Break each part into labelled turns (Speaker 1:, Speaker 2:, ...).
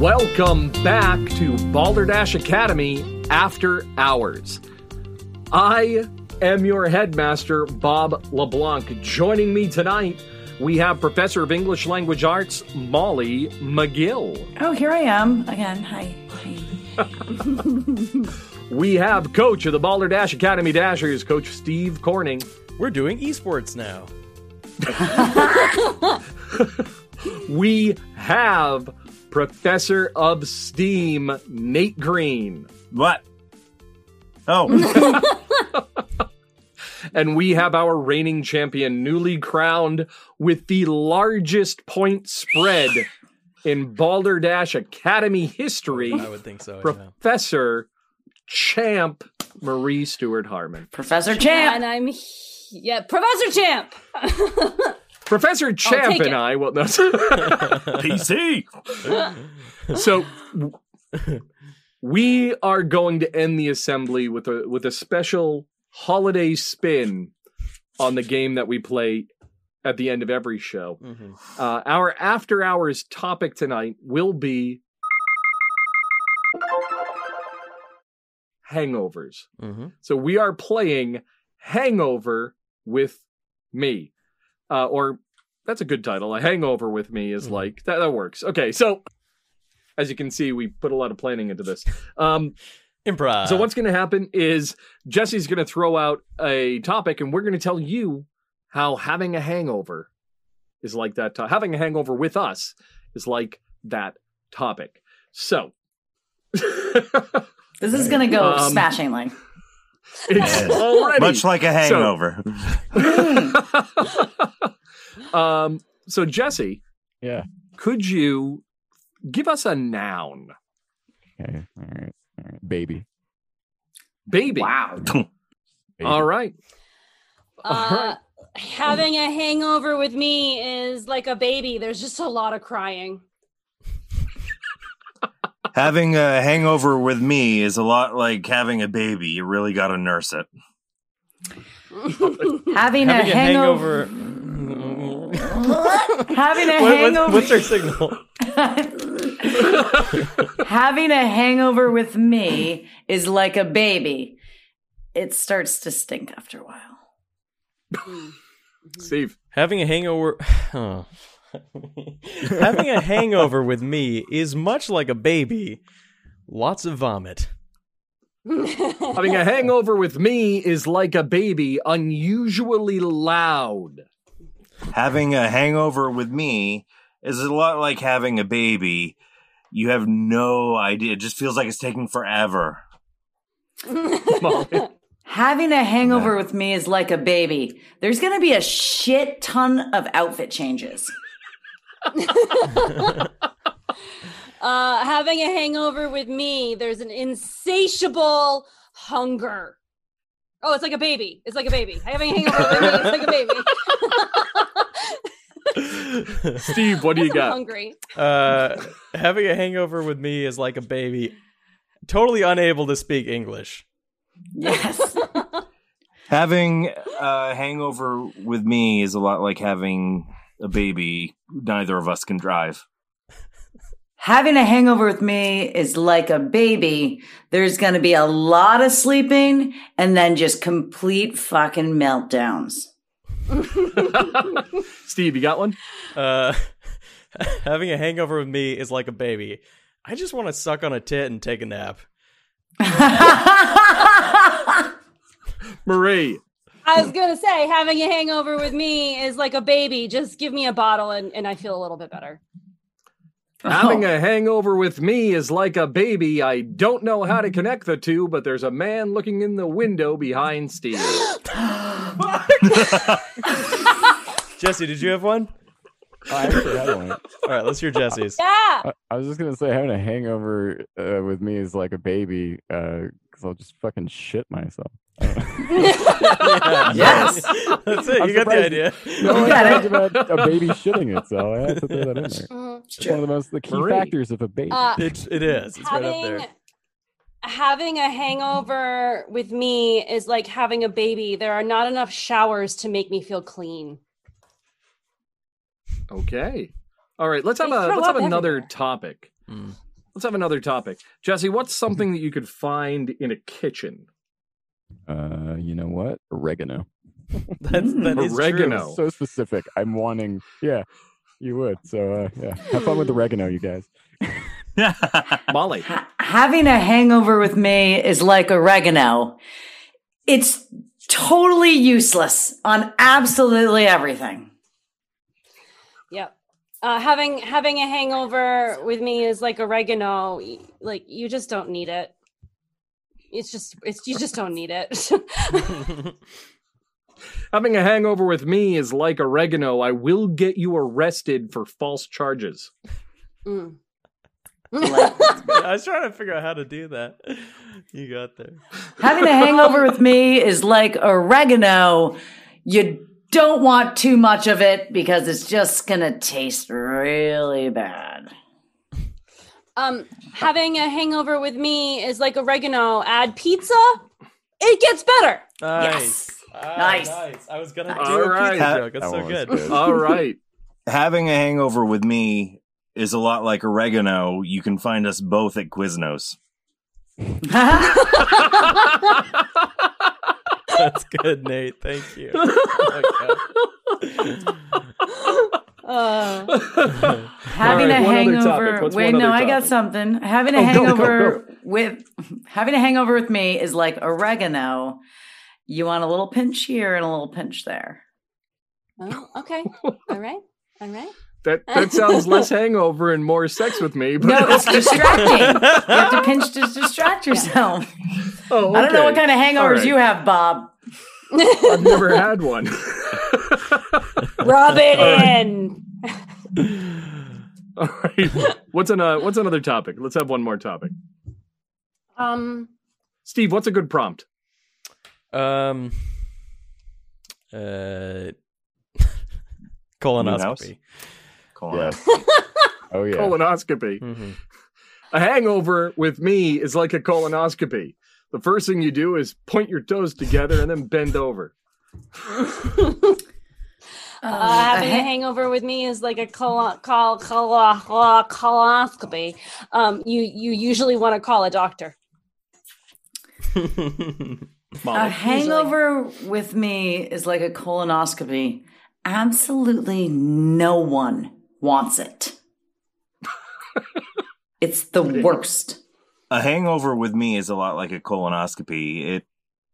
Speaker 1: Welcome back to Balderdash Academy After Hours. I am your headmaster, Bob LeBlanc. Joining me tonight, we have Professor of English Language Arts, Molly McGill.
Speaker 2: Oh, here I am again. Hi. Hi.
Speaker 1: We have Coach of the Balderdash Academy Dashers, Coach Steve Corning.
Speaker 3: We're doing esports now.
Speaker 1: We have Professor of Steam, Nate Green.
Speaker 4: What? Oh,
Speaker 1: And we have our reigning champion, newly crowned with the largest point spread in Balderdash Academy history,
Speaker 3: I would think so. yeah.
Speaker 1: Professor Champ Marie Stewart Harmon.
Speaker 2: Professor Champ.
Speaker 5: And I'm yeah, Professor Champ.
Speaker 1: Professor Champ and
Speaker 5: it.
Speaker 1: I, well, no.
Speaker 4: PC.
Speaker 1: so we are going to end the assembly with a with a special holiday spin on the game that we play at the end of every show.
Speaker 3: Mhm.
Speaker 1: Uh, our after hours topic tonight will be hangovers.
Speaker 3: Mhm.
Speaker 1: So we are playing Hangover with me. Uh, or that's a good title. A hangover with me is
Speaker 3: Mhm.
Speaker 1: like that, that works. Okay, so as you can see, we put a lot of planning into this. Um,
Speaker 3: Improv.
Speaker 1: so what's going to happen is Jesse's going to throw out a topic, and we're going to tell you how having a hangover is like that. To- having a hangover with us is like that topic. So
Speaker 2: This is going to go
Speaker 1: Um,
Speaker 2: smashingly.
Speaker 1: It's
Speaker 4: Yeah.
Speaker 1: already
Speaker 4: Much like a hangover.
Speaker 1: um. So Jesse,
Speaker 6: Yeah.
Speaker 1: could you give us a noun?
Speaker 6: Okay. All right. All right. Baby.
Speaker 1: Baby.
Speaker 2: Wow.
Speaker 6: Baby.
Speaker 1: All right. All
Speaker 5: Uh, having a hangover with me is like a baby. There's just a lot of crying.
Speaker 4: Having a hangover with me is a lot like having a baby. You really got to nurse it.
Speaker 2: Having, a,
Speaker 3: Having a
Speaker 2: hangover.
Speaker 3: hangover.
Speaker 2: Having a
Speaker 3: What-
Speaker 2: hangover.
Speaker 3: what's, what's our signal?
Speaker 2: Having a hangover with me is like a baby. It starts to stink after a while.
Speaker 1: Steve.
Speaker 3: Having a hangover. Oh. Having a hangover with me is much like a baby. Lots of vomit.
Speaker 1: Having a hangover with me is like a baby, unusually loud.
Speaker 4: Having a hangover with me is a lot like having a baby. You have no idea. It just feels like it's taking forever.
Speaker 2: Having a hangover with me is like a baby. There's going to be a shit ton of outfit changes.
Speaker 5: uh, having a hangover with me, there's an insatiable hunger. Oh, it's like a baby. It's like a baby. Having a hangover with me, it's like a baby.
Speaker 1: Steve, what do you
Speaker 5: I'm
Speaker 1: got?
Speaker 5: hungry.
Speaker 3: uh, having a hangover with me is like a baby. Totally unable to speak English.
Speaker 2: Yes.
Speaker 4: Having a hangover with me is a lot like having a baby. Neither of us can drive.
Speaker 2: Having a hangover with me is like a baby. There's going to be a lot of sleeping and then just complete fucking meltdowns.
Speaker 1: Steve, you got one?
Speaker 3: Uh, having a hangover with me is like a baby. I just want to suck on a tit and take a nap.
Speaker 1: Marie.
Speaker 5: I was gonna say, having a hangover with me is like a baby. Just give me a bottle, and, and I feel a little bit better.
Speaker 1: Having a hangover with me is like a baby. I don't know how to connect the two, but there's a man looking in the window behind Steve.
Speaker 3: Jesse, did you have one?
Speaker 6: Oh, I actually had one.
Speaker 3: All right, let's hear Jesse's.
Speaker 5: Yeah.
Speaker 6: I, I was just gonna say having a hangover uh, with me is like a baby because I'll just fucking shit myself.
Speaker 2: Yes.
Speaker 3: That's it.
Speaker 6: I'm
Speaker 3: You got the idea.
Speaker 6: No one
Speaker 2: got it.
Speaker 6: talked about a baby shitting itself. I had to throw that in there.
Speaker 5: Mhm.
Speaker 6: It's one of the most the key
Speaker 1: Marie.
Speaker 6: factors of a baby.
Speaker 5: Uh,
Speaker 3: It, it is. It's right up
Speaker 5: having
Speaker 3: there.
Speaker 5: having a hangover with me is like having a baby. There are not enough showers to make me feel clean.
Speaker 1: Okay. All right, let's have
Speaker 5: They
Speaker 1: a let's have
Speaker 5: up
Speaker 1: another
Speaker 5: everywhere.
Speaker 1: topic.
Speaker 3: Mm.
Speaker 1: let's have another topic. Jesse, what's something that you could find in a kitchen?
Speaker 6: Uh, you know what? Oregano.
Speaker 3: That's that is
Speaker 1: Oregano.
Speaker 3: True.
Speaker 6: So specific. I'm wanting. Yeah, you would. So uh, yeah, have fun with oregano, you guys.
Speaker 1: Molly.
Speaker 2: Ha- having a hangover with me is like oregano. It's totally useless on absolutely everything.
Speaker 5: Yep. Uh, having having a hangover with me is like oregano. Like you just don't need it. It's just it's you just don't need it.
Speaker 1: Having a hangover with me is like oregano. I will get you arrested for false charges.
Speaker 5: Mm.
Speaker 3: I was trying to figure out how to do that. You got there.
Speaker 2: Having a hangover with me is like oregano. You don't want too much of it because it's just gonna taste really bad.
Speaker 5: um, having a hangover with me is like oregano. Add pizza, it gets better.
Speaker 3: Nice. Ah,
Speaker 2: Nice.
Speaker 3: nice. I was gonna do
Speaker 1: All
Speaker 3: a
Speaker 1: right.
Speaker 3: pizza
Speaker 4: That-
Speaker 3: joke. That's
Speaker 6: that
Speaker 3: so good.
Speaker 6: good.
Speaker 1: All right.
Speaker 4: Having a hangover with me is a lot like oregano. You can find us both at Quiznos.
Speaker 3: That's good, Nate. Thank you. Okay.
Speaker 5: Uh,
Speaker 2: having
Speaker 1: All right,
Speaker 2: a
Speaker 1: one other topic.
Speaker 2: hangover. Wait, no,
Speaker 1: other
Speaker 2: I got something. Having a
Speaker 1: Oh, go, go,
Speaker 2: hangover
Speaker 1: go.
Speaker 2: with having a hangover with me is like oregano. You want a little pinch here and a little pinch there.
Speaker 5: oh, okay. All right. All right.
Speaker 1: That that sounds less hangover and more sex with me. But
Speaker 2: No, it's distracting. you have to pinch to distract yourself.
Speaker 1: Oh, okay.
Speaker 2: I don't know what kind of hangovers
Speaker 1: All right.
Speaker 2: you have, Bob.
Speaker 1: I've never had one.
Speaker 5: Rub it in.
Speaker 1: All right. What's an, uh, what's another topic? Let's have one more topic.
Speaker 5: Um.
Speaker 1: Steve, what's a good prompt?
Speaker 3: Um. Uh.
Speaker 4: Moonhouse?
Speaker 3: Colonoscopy.
Speaker 4: Colonoscopy.
Speaker 6: Oh yeah.
Speaker 1: Colonoscopy.
Speaker 3: Mhm.
Speaker 1: A hangover with me is like a colonoscopy. The first thing you do is point your toes together and then bend over.
Speaker 5: Uh, having
Speaker 2: a
Speaker 5: a hangover with me is like a colo- col- colo- colo- colonoscopy. Um, you you usually want to call a doctor.
Speaker 2: A
Speaker 1: Molly.
Speaker 2: hangover with me is like a colonoscopy. Absolutely no one wants it. it's the worst.
Speaker 4: a hangover with me is a lot like a colonoscopy. It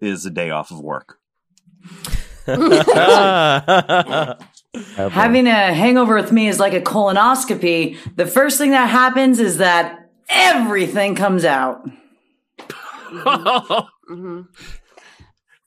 Speaker 4: is a day off of work.
Speaker 2: Having a hangover with me is like a colonoscopy. The first thing that happens is that everything comes out.
Speaker 5: hmm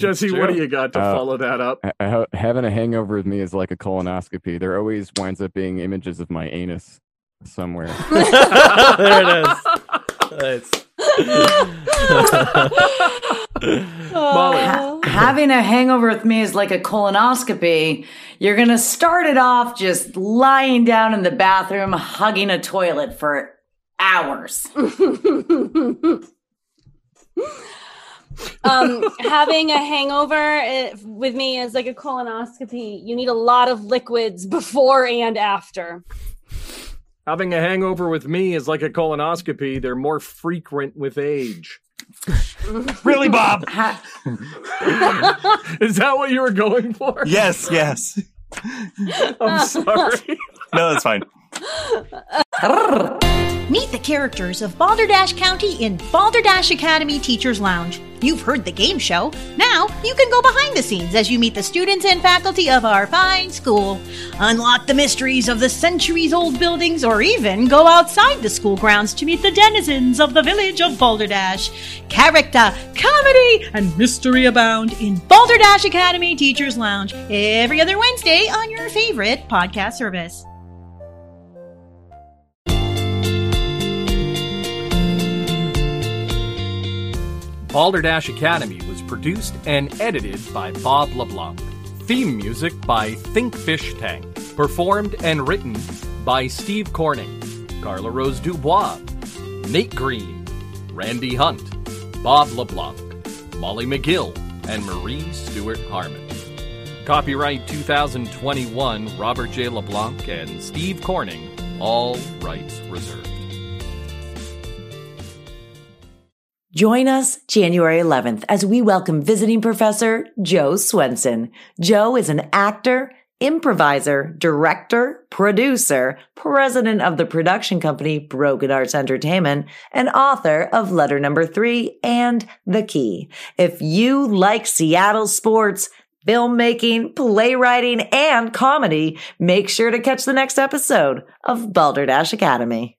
Speaker 1: Jesse, what do you got to
Speaker 6: Uh,
Speaker 1: follow that up?
Speaker 6: Ha- ha- having a hangover with me is like a colonoscopy. There always winds up being images of my anus somewhere.
Speaker 3: there it is. Nice.
Speaker 1: Molly.
Speaker 2: Ha- having a hangover with me is like a colonoscopy. You're going to start it off just lying down in the bathroom, hugging a toilet for hours.
Speaker 5: um, having a hangover uh, with me is like a colonoscopy. You need a lot of liquids before and after.
Speaker 1: Having a hangover with me is like a colonoscopy. They're more frequent with age.
Speaker 4: Really, Bob?
Speaker 1: Is that what you were going for?
Speaker 4: yes, yes.
Speaker 1: I'm sorry.
Speaker 4: No, that's fine.
Speaker 7: Meet the characters of Balderdash County in Balderdash Academy Teachers Lounge. You've heard the game show. Now you can go behind the scenes as you meet the students and faculty of our fine school. Unlock the mysteries of the centuries old buildings or even go outside the school grounds to meet the denizens of the village of Balderdash. Character, comedy, and mystery abound in Balderdash Academy Teachers Lounge every other Wednesday on your favorite podcast service.
Speaker 1: Balderdash Academy was produced and edited by Bob LeBlanc. Theme music by Think Fish Tank. Performed and written by Steve Corning, Carla Rose Dubois, Nate Green, Randy Hunt, Bob LeBlanc, Molly McGill, and Marie Stewart Harmon. Copyright 2021 Robert J. LeBlanc and Steve Corning, all rights reserved.
Speaker 2: Join us January 11th as we welcome visiting professor Joe Swenson. Joe is an actor, improviser, director, producer, president of the production company Broken Arts Entertainment, and author of Letter Number Three and The Key. If you like Seattle sports, filmmaking, playwriting, and comedy, make sure to catch the next episode of Balderdash Academy.